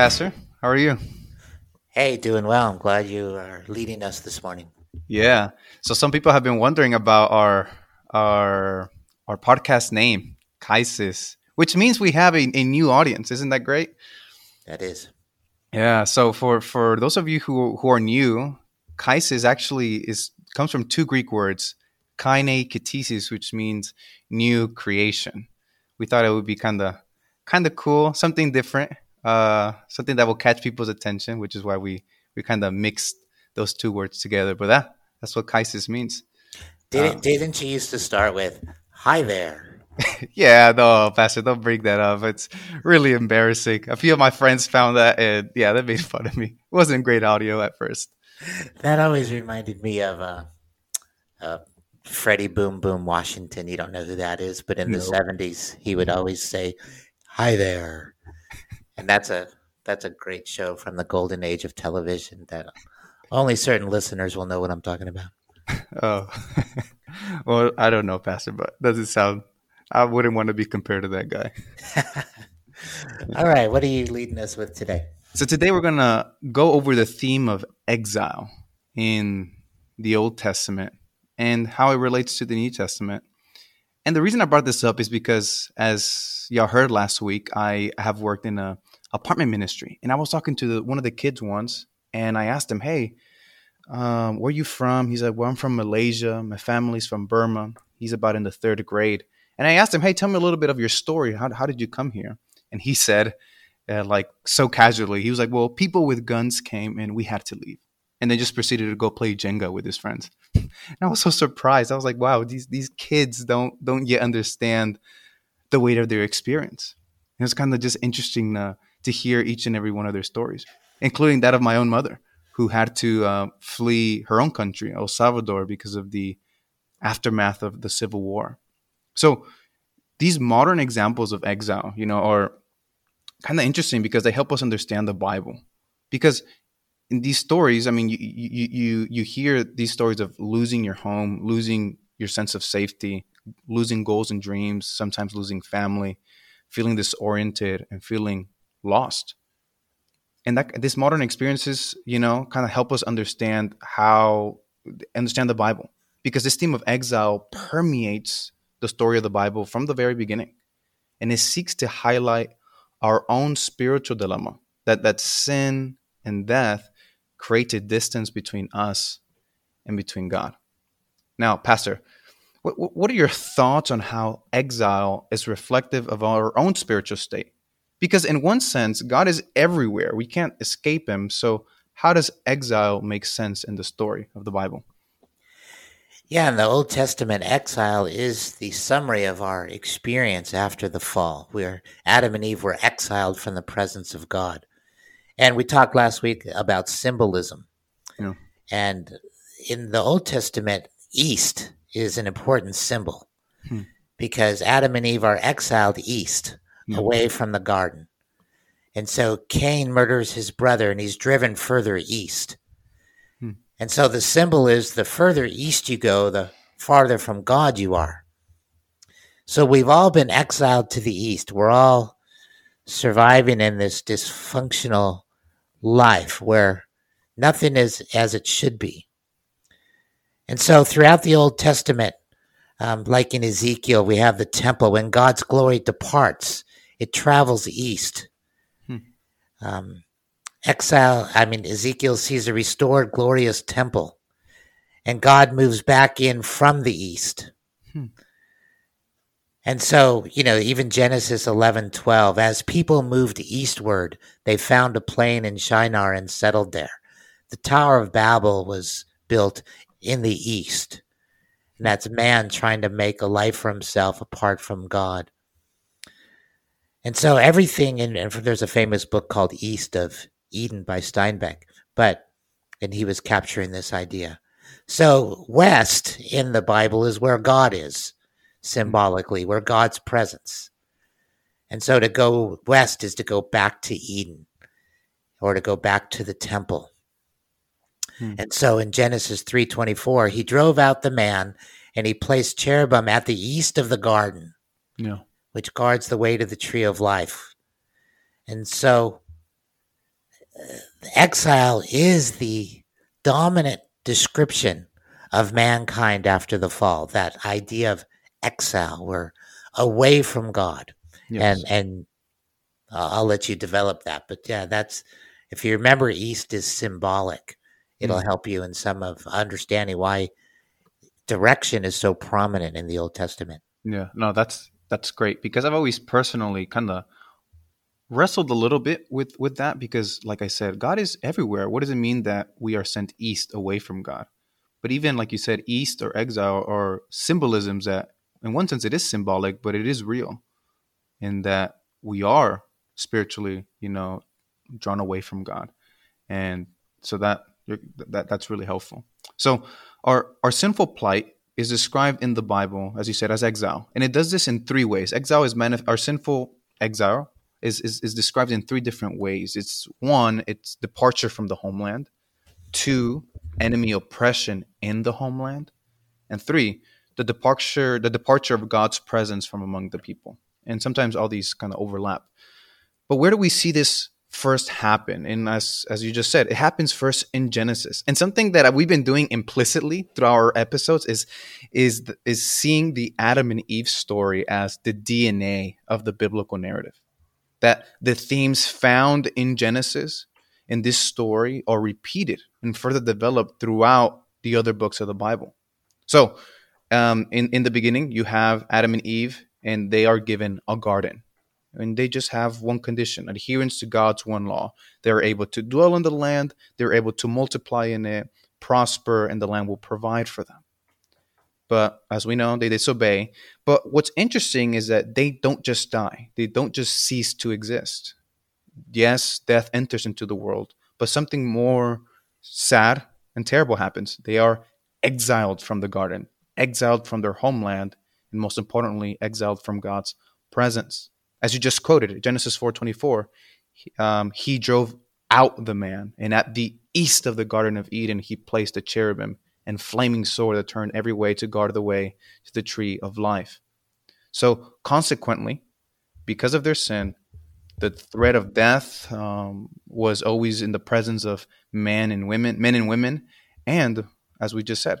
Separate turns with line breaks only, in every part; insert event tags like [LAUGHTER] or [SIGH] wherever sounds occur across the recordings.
Pastor. How are you?
Hey, doing well. I'm glad you are leading us this morning.
Yeah. So some people have been wondering about our our our podcast name, Kaisis, which means we have a, a new audience. Isn't that great?
That is.
Yeah. So for for those of you who who are new, Kaisis actually is comes from two Greek words, kaine kitisis, which means new creation. We thought it would be kind of kind of cool, something different, uh, something that will catch people's attention, which is why we we kind of mixed those two words together. But that that's what kaisis means.
Didn't um, didn't you used to start with "Hi there"? [LAUGHS]
yeah, no, Pastor, don't bring that up. It's really embarrassing. A few of my friends found that, and yeah, they made fun of me. It wasn't great audio at first.
That always reminded me of uh, uh, Freddie Boom Boom Washington. You don't know who that is, but in no. the seventies, he would always say, "Hi there," and that's a that's a great show from the golden age of television that only certain listeners will know what I'm talking about. [LAUGHS]
Oh, [LAUGHS] well, I don't know, Pastor, but does it sound? I wouldn't want to be compared to that guy. [LAUGHS]
All right, what are you leading us with today?
So today we're gonna go over the theme of exile in the Old Testament and how it relates to the New Testament. And the reason I brought this up is because, as y'all heard last week, I have worked in a apartment ministry, and I was talking to the, one of the kids once, and I asked him, "Hey, um, where are you from?" He said, "Well, I'm from Malaysia. My family's from Burma." He's about in the third grade, and I asked him, "Hey, tell me a little bit of your story. How how did you come here?" And he said, uh, like so casually, he was like, "Well, people with guns came, and we had to leave." And then just proceeded to go play Jenga with his friends. [LAUGHS] and I was so surprised. I was like, "Wow, these these kids don't don't yet understand the weight of their experience." And it's kind of just interesting uh, to hear each and every one of their stories, including that of my own mother, who had to uh, flee her own country, El Salvador, because of the aftermath of the Civil War. So these modern examples of exile, you know, are kind of interesting because they help us understand the Bible. Because in these stories, I mean, you you you you hear these stories of losing your home, losing your sense of safety, losing goals and dreams, sometimes losing family, feeling disoriented and feeling lost. And that these modern experiences, you know, kind of help us understand how understand the Bible because this theme of exile permeates the story of the Bible from the very beginning. And it seeks to highlight our own spiritual dilemma that that sin and death create a distance between us and between God. Now, Pastor, what, what are your thoughts on how exile is reflective of our own spiritual state? Because, in one sense, God is everywhere. We can't escape him. So, how does exile make sense in the story of the Bible?
Yeah, in the Old Testament, exile is the summary of our experience after the fall, where Adam and Eve were exiled from the presence of God. And we talked last week about symbolism. Yeah. And in the Old Testament, east is an important symbol hmm. because Adam and Eve are exiled east, hmm. away from the garden. And so Cain murders his brother and he's driven further east. Hmm. And so the symbol is the further east you go, the farther from God you are. So we've all been exiled to the east. We're all surviving in this dysfunctional life where nothing is as it should be. And so throughout the Old Testament, um, like in Ezekiel, we have the temple. When God's glory departs, it travels east. Hmm. Um, exile, I mean, Ezekiel sees a restored, glorious temple, and God moves back in from the east. Hmm. And so, you know, even Genesis 11 12, as people moved eastward, they found a plain in Shinar and settled there. The Tower of Babel was built in the east. And that's man trying to make a life for himself apart from God. And so everything, and, and there's a famous book called East of Eden by Steinbeck, but, and he was capturing this idea. So west in the Bible is where God is, symbolically, where God's presence. And so to go west is to go back to Eden or to go back to the temple. Hmm. And so in Genesis 3:24, he drove out the man and he placed cherubim at the east of the garden. Yeah. Which guards the way to the tree of life. And so exile is the dominant description of mankind after the fall. That idea of exile, we're away from God, yes. and and uh, I'll let you develop that. But yeah, that's if you remember, East is symbolic. It'll mm. help you in some of understanding why direction is so prominent in the Old Testament.
Yeah, no, that's that's great because I've always personally kind of wrestled a little bit with with that because like I said, God is everywhere. What does it mean that we are sent east away from God? But even like you said, east or exile are symbolisms that in one sense it is symbolic, but it is real in that we are spiritually, you know, drawn away from God. And so that that that's really helpful. So our our sinful plight is described in the Bible, as you said, as exile, and it does this in three ways. Exile is manif- our sinful exile is, is is described in three different ways. It's one, it's departure from the homeland. Two, enemy oppression in the homeland, and three, the departure the departure of God's presence from among the people. And sometimes all these kind of overlap. But where do we see this first happen? And as as you just said, it happens first in Genesis. And something that we've been doing implicitly through our episodes is is is seeing the Adam and Eve story as the DNA of the biblical narrative. That the themes found in Genesis in this story are repeated and further developed throughout the other books of the Bible. So, um, in in the beginning, you have Adam and Eve, and they are given a garden and they just have one condition adherence to God's one law. They're able to dwell in the land, they're able to multiply in it, prosper, and the land will provide for them. But as we know, they disobey. But what's interesting is that they don't just die, they don't just cease to exist. Yes, death enters into the world, but something more sad and terrible happens. They are exiled from the garden, exiled from their homeland, and most importantly, exiled from God's presence as you just quoted Genesis 4:24, um, he drove out the man, and at the east of the Garden of Eden, he placed a cherubim and flaming sword that turned every way to guard the way to the tree of life. So, consequently, because of their sin, the threat of death um, was always in the presence of men and women, men and women, and as we just said,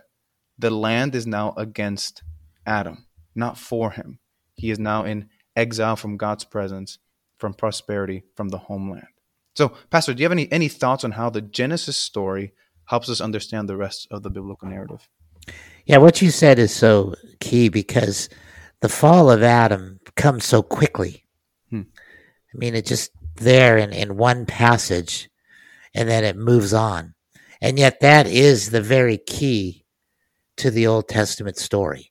the land is now against Adam, not for him. He is now in exile from God's presence, from prosperity, from the homeland. So, Pastor, do you have any, any thoughts on how the Genesis story helps us understand the rest of the biblical narrative?
Yeah, what you said is so key because the fall of Adam comes so quickly. Hmm. I mean, it's just there in, in one passage and then it moves on. And yet, that is the very key to the Old Testament story.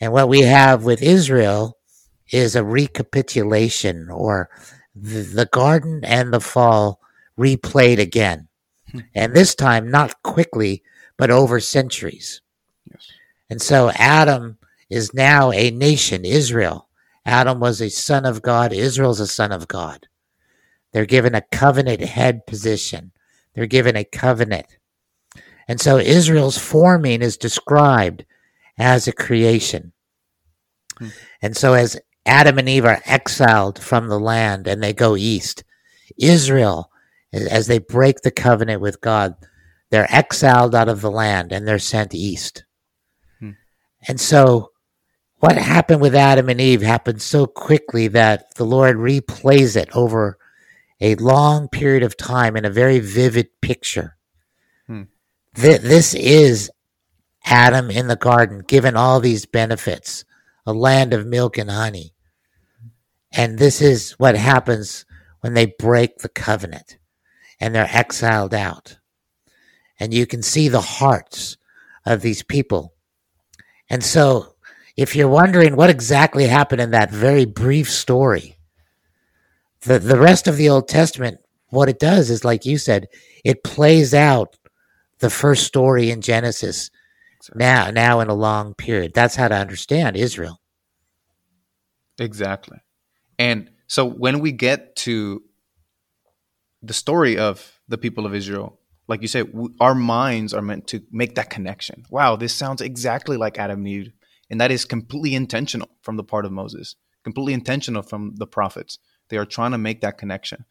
And what we have with Israel is a recapitulation or the, the garden and the fall replayed again. Hmm. and this time not quickly, but over centuries. Yes. And so Adam is now a nation, Israel. Adam was a son of God, Israel's a son of God. They're given a covenant head position, they're given a covenant. And so Israel's forming is described as a creation. Hmm. And so as Adam and Eve are exiled from the land and they go east. Israel, as they break the covenant with God, they're exiled out of the land and they're sent east. Hmm. And so, what happened with Adam and Eve happened so quickly that the Lord replays it over a long period of time in a very vivid picture. Hmm. Th- this is Adam in the garden, given all these benefits a land of milk and honey. And this is what happens when they break the covenant and they're exiled out. And you can see the hearts of these people. And so, if you're wondering what exactly happened in that very brief story, the, the rest of the Old Testament, what it does is, like you said, it plays out the first story in Genesis now, now in a long period. That's how to understand Israel.
Exactly. And so when we get to the story of the people of Israel, like you said, our minds are meant to make that connection. Wow, this sounds exactly like Adam and Eve. And that is completely intentional from the part of Moses, completely intentional from the prophets. They are trying to make that connection.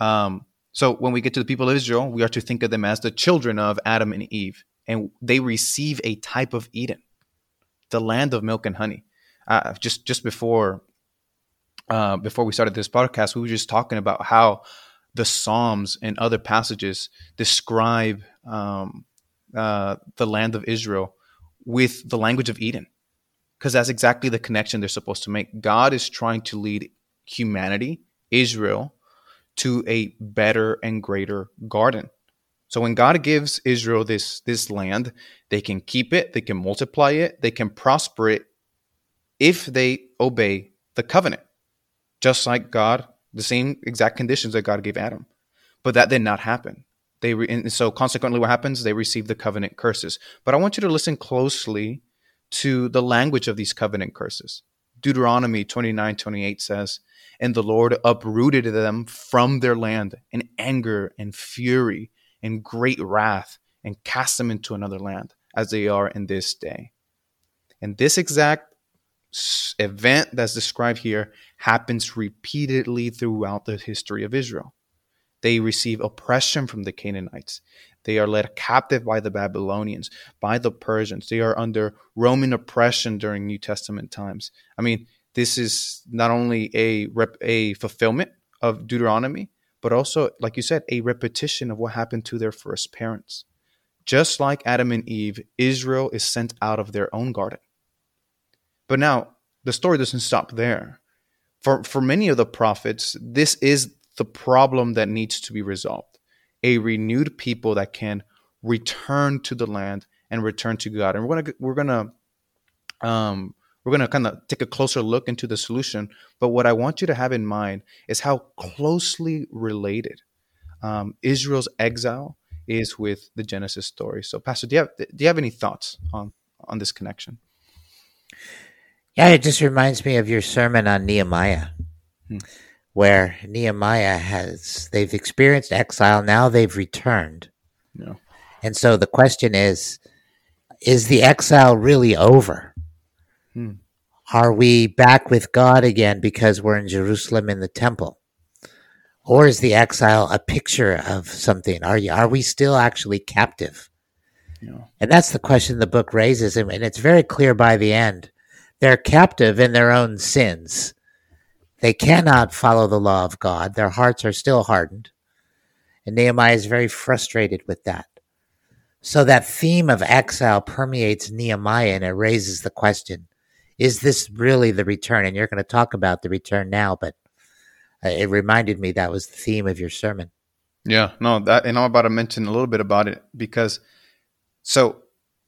Um, So when we get to the people of Israel, we are to think of them as the children of Adam and Eve, and they receive a type of Eden, the land of milk and honey. Uh, just just before uh, before we started this podcast, we were just talking about how the Psalms and other passages describe um, uh, the land of Israel with the language of Eden, because that's exactly the connection they're supposed to make. God is trying to lead humanity, Israel, to a better and greater garden. So when God gives Israel this this land, they can keep it, they can multiply it, they can prosper it if they obey the covenant. Just like God, the same exact conditions that God gave Adam. But that did not happen. They re- and so consequently what happens? They receive the covenant curses. But I want you to listen closely to the language of these covenant curses. Deuteronomy 29, 28 says, and the Lord uprooted them from their land in anger and fury and great wrath and cast them into another land as they are in this day. And this exact event that's described here happens repeatedly throughout the history of Israel. They receive oppression from the Canaanites. They are led captive by the Babylonians, by the Persians. They are under Roman oppression during New Testament times. I mean, this is not only a rep, a fulfillment of Deuteronomy, but also, like you said, a repetition of what happened to their first parents. Just like Adam and Eve, Israel is sent out of their own garden. But now the story doesn't stop there. For for many of the prophets, this is the problem that needs to be resolved. A renewed people that can return to the land and return to God. And we're gonna we're gonna um, we're going to kind of take a closer look into the solution. But what I want you to have in mind is how closely related um, Israel's exile is with the Genesis story. So, Pastor, do you have do you have any thoughts on on this connection?
Yeah, it just reminds me of your sermon on Nehemiah, hmm. where Nehemiah has they've experienced exile, now they've returned.
Yeah.
And so the question is, is the exile really over? Hmm. Are we back with God again because we're in Jerusalem in the temple? Or is the exile a picture of something? Are you, are we still actually captive? Yeah. And that's the question the book raises, and it's very clear by the end. They're captive in their own sins. They cannot follow the law of God. Their hearts are still hardened. And Nehemiah is very frustrated with that. So that theme of exile permeates Nehemiah and it raises the question is this really the return? And you're going to talk about the return now, but uh, it reminded me that was the theme of your sermon.
Yeah, no, that, and I'm about to mention a little bit about it because, so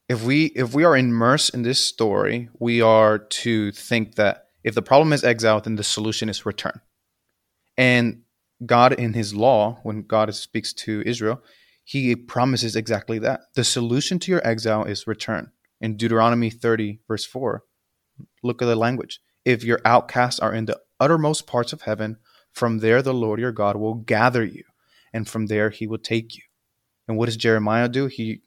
if we if we are immersed in this story, we are to think that if the problem is exile, then the solution is return. And God, in His law, when God speaks to Israel, He promises exactly that. The solution to your exile is return. In Deuteronomy 30, verse 4, Look at the language. If your outcasts are in the uttermost parts of heaven, from there the Lord your God will gather you, and from there he will take you. And what does Jeremiah do? He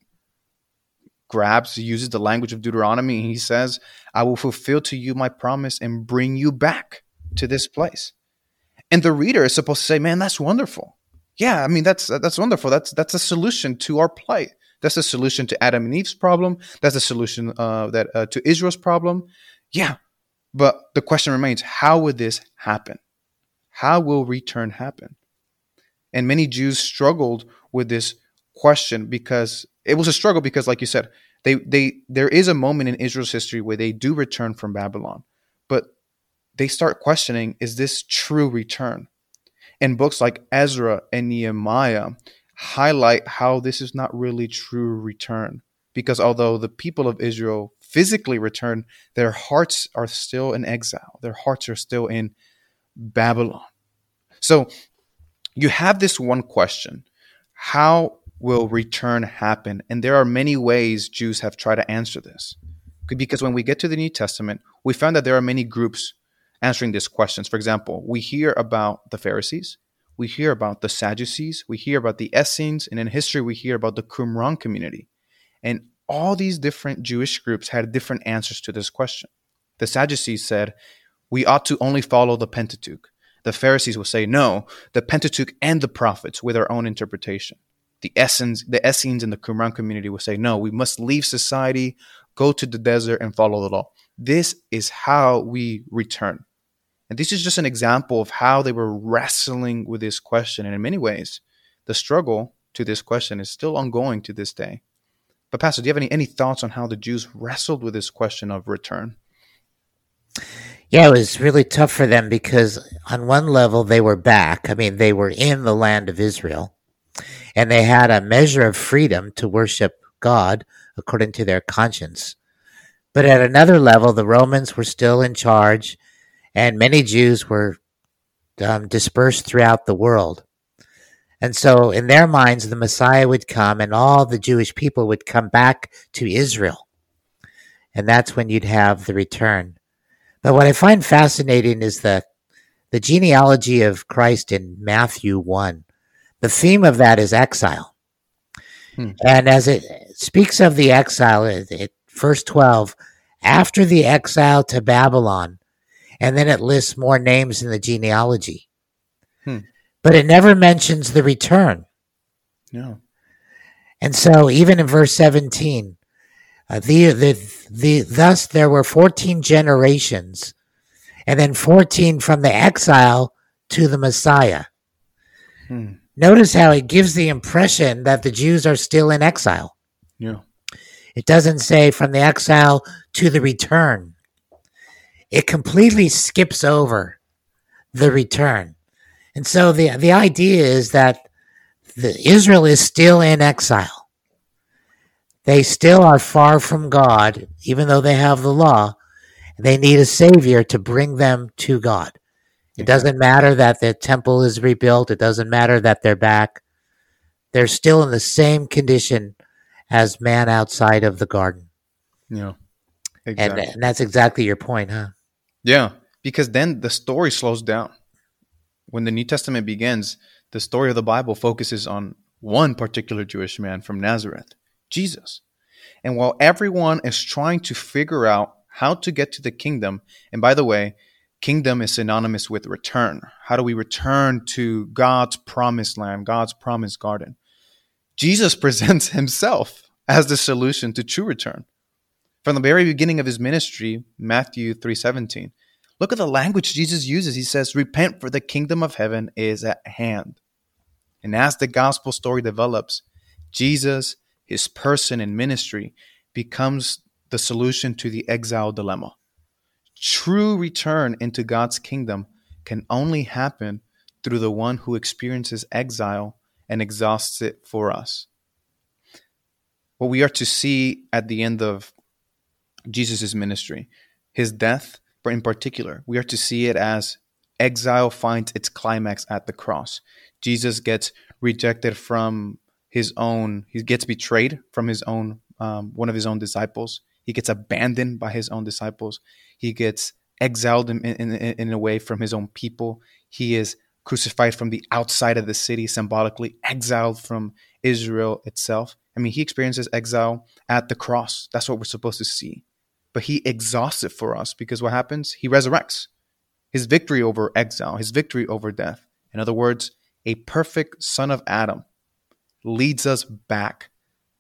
grabs, uses the language of Deuteronomy, and he says, I will fulfill to you my promise and bring you back to this place. And the reader is supposed to say, Man, that's wonderful. Yeah, I mean that's that's wonderful. That's that's a solution to our plight. That's a solution to Adam and Eve's problem. That's a solution uh, that uh, to Israel's problem. Yeah. But the question remains how would this happen? How will return happen? And many Jews struggled with this question because it was a struggle because, like you said, they, they there is a moment in Israel's history where they do return from Babylon, but they start questioning is this true return? And books like Ezra and Nehemiah highlight how this is not really true return. Because although the people of Israel physically return, their hearts are still in exile. Their hearts are still in Babylon. So you have this one question How will return happen? And there are many ways Jews have tried to answer this. Because when we get to the New Testament, we found that there are many groups answering these questions. For example, we hear about the Pharisees, we hear about the Sadducees, we hear about the Essenes, and in history, we hear about the Qumran community. And all these different Jewish groups had different answers to this question. The Sadducees said, we ought to only follow the Pentateuch. The Pharisees will say, no, the Pentateuch and the prophets with our own interpretation. The Essenes, the Essenes and the Qumran community will say, no, we must leave society, go to the desert, and follow the law. This is how we return. And this is just an example of how they were wrestling with this question. And in many ways, the struggle to this question is still ongoing to this day. But Pastor, do you have any, any thoughts on how the Jews wrestled with this question of return?
Yeah, it was really tough for them because on one level they were back. I mean, they were in the land of Israel and they had a measure of freedom to worship God according to their conscience. But at another level, the Romans were still in charge and many Jews were um, dispersed throughout the world. And so, in their minds, the Messiah would come and all the Jewish people would come back to Israel. And that's when you'd have the return. But what I find fascinating is the, the genealogy of Christ in Matthew 1. The theme of that is exile. Hmm. And as it speaks of the exile, it, it, verse 12, after the exile to Babylon, and then it lists more names in the genealogy. Hmm but it never mentions the return.
No.
And so, even in verse 17, uh, the, the, the, thus there were 14 generations, and then 14 from the exile to the Messiah. Hmm. Notice how it gives the impression that the Jews are still in exile.
Yeah.
It doesn't say from the exile to the return. It completely skips over the return. And so the the idea is that the, Israel is still in exile. They still are far from God, even though they have the law. They need a savior to bring them to God. It doesn't matter that the temple is rebuilt. It doesn't matter that they're back. They're still in the same condition as man outside of the garden.
Yeah.
Exactly. And, and that's exactly your point, huh?
Yeah. Because then the story slows down when the New Testament begins, the story of the Bible focuses on one particular Jewish man from Nazareth, Jesus. And while everyone is trying to figure out how to get to the kingdom, and by the way, kingdom is synonymous with return. How do we return to God's promised land, God's promised garden? Jesus [LAUGHS] presents himself as the solution to true return. From the very beginning of his ministry, Matthew 3:17, Look at the language Jesus uses. He says, Repent, for the kingdom of heaven is at hand. And as the gospel story develops, Jesus, his person and ministry, becomes the solution to the exile dilemma. True return into God's kingdom can only happen through the one who experiences exile and exhausts it for us. What we are to see at the end of Jesus' ministry, his death, in particular, we are to see it as exile finds its climax at the cross. Jesus gets rejected from his own, he gets betrayed from his own, um, one of his own disciples. He gets abandoned by his own disciples. He gets exiled in, in, in a way from his own people. He is crucified from the outside of the city, symbolically exiled from Israel itself. I mean, he experiences exile at the cross. That's what we're supposed to see but he exhausts it for us because what happens? He resurrects. His victory over exile, his victory over death. In other words, a perfect son of Adam leads us back,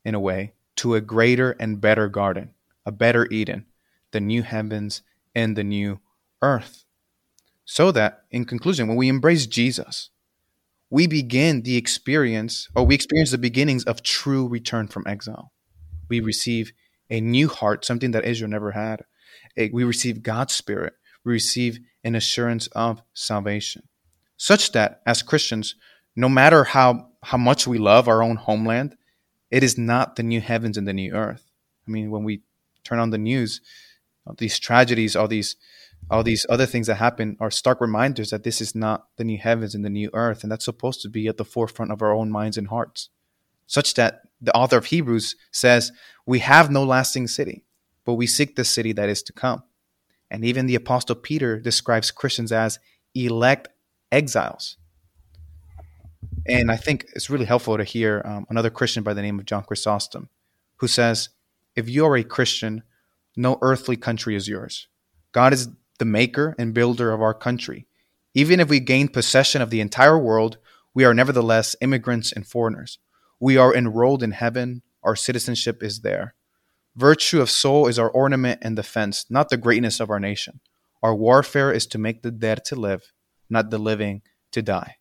in a way, to a greater and better garden, a better Eden, the new heavens and the new earth. So that, in conclusion, when we embrace Jesus, we begin the experience, or we experience the beginnings of true return from exile. We receive a new heart, something that Israel never had. we receive God's Spirit. We receive an assurance of salvation, such that as Christians, no matter how, how much we love our own homeland, it is not the new heavens and the new earth. I mean, when we turn on the news, these tragedies, all these all these other things that happen are stark reminders that this is not the new heavens and the new earth, and that's supposed to be at the forefront of our own minds and hearts, such that the author of Hebrews says, We have no lasting city, but we seek the city that is to come. And even the Apostle Peter describes Christians as elect exiles. And I think it's really helpful to hear um, another Christian by the name of John Chrysostom, who says, If you are a Christian, no earthly country is yours. God is the maker and builder of our country. Even if we gain possession of the entire world, we are nevertheless immigrants and foreigners. We are enrolled in heaven, our citizenship is there. Virtue of soul is our ornament and defense, not the greatness of our nation. Our warfare is to make the dead to live, not the living to die.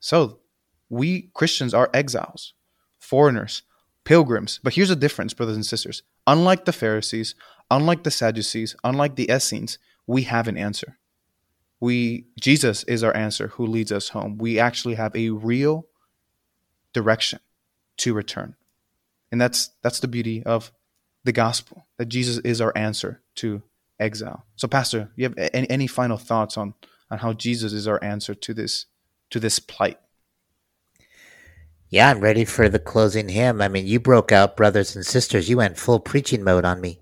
So, we Christians are exiles, foreigners, pilgrims. But here's the difference, brothers and sisters. Unlike the Pharisees, unlike the Sadducees, unlike the Essenes, we have an answer we Jesus is our answer who leads us home. We actually have a real direction to return. And that's that's the beauty of the gospel that Jesus is our answer to exile. So pastor, you have any, any final thoughts on on how Jesus is our answer to this to this plight?
Yeah, I'm ready for the closing hymn. I mean, you broke out, brothers and sisters. You went full preaching mode on me.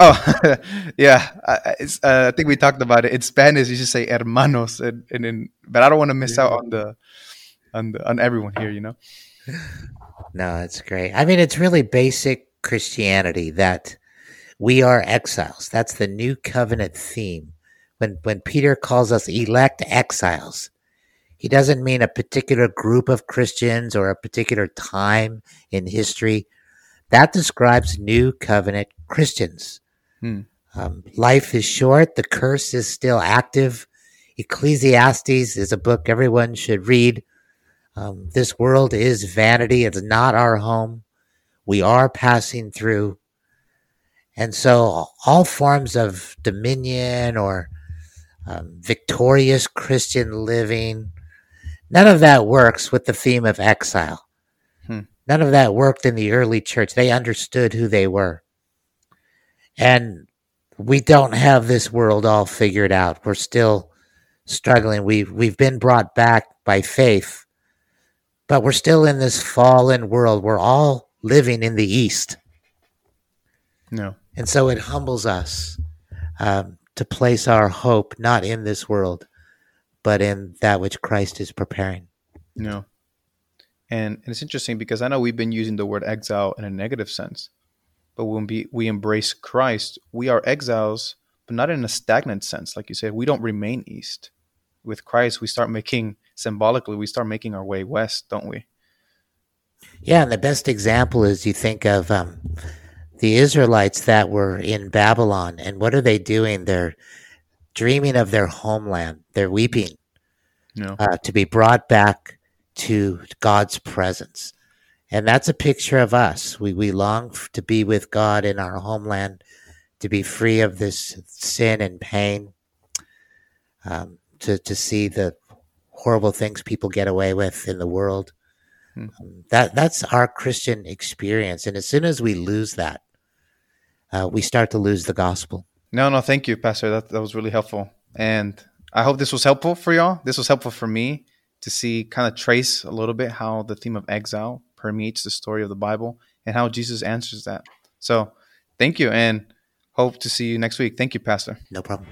Oh, [LAUGHS] yeah. I, uh, I think we talked about it. In Spanish, you just say hermanos, and, and in, but I don't want to miss out on the on the, on everyone here. You know.
No, it's great. I mean, it's really basic Christianity that we are exiles. That's the new covenant theme. When when Peter calls us elect exiles, he doesn't mean a particular group of Christians or a particular time in history. That describes new covenant Christians. Hmm. Um, life is short. The curse is still active. Ecclesiastes is a book everyone should read. Um, this world is vanity. It's not our home. We are passing through. And so all forms of dominion or um, victorious Christian living, none of that works with the theme of exile. Hmm. None of that worked in the early church. They understood who they were. And we don't have this world all figured out. We're still struggling. We've we've been brought back by faith, but we're still in this fallen world. We're all living in the East.
No.
And so it humbles us um, to place our hope not in this world, but in that which Christ is preparing.
No. And, and it's interesting because I know we've been using the word exile in a negative sense. But when we, we embrace Christ, we are exiles, but not in a stagnant sense. Like you said, we don't remain east. With Christ, we start making, symbolically, we start making our way west, don't we?
Yeah, and the best example is you think of um, the Israelites that were in Babylon, and what are they doing? They're dreaming of their homeland. They're weeping no. uh, to be brought back to God's presence. And that's a picture of us. We, we long to be with God in our homeland, to be free of this sin and pain, um, to, to see the horrible things people get away with in the world. Hmm. Um, that that's our Christian experience, and as soon as we lose that, uh, we start to lose the gospel.
No, no, thank you, Pastor. That that was really helpful, and I hope this was helpful for y'all. This was helpful for me to see, kind of trace a little bit how the theme of exile permeates the story of the Bible and how Jesus answers that. So thank you and hope to see you next week. Thank you, Pastor.
No problem.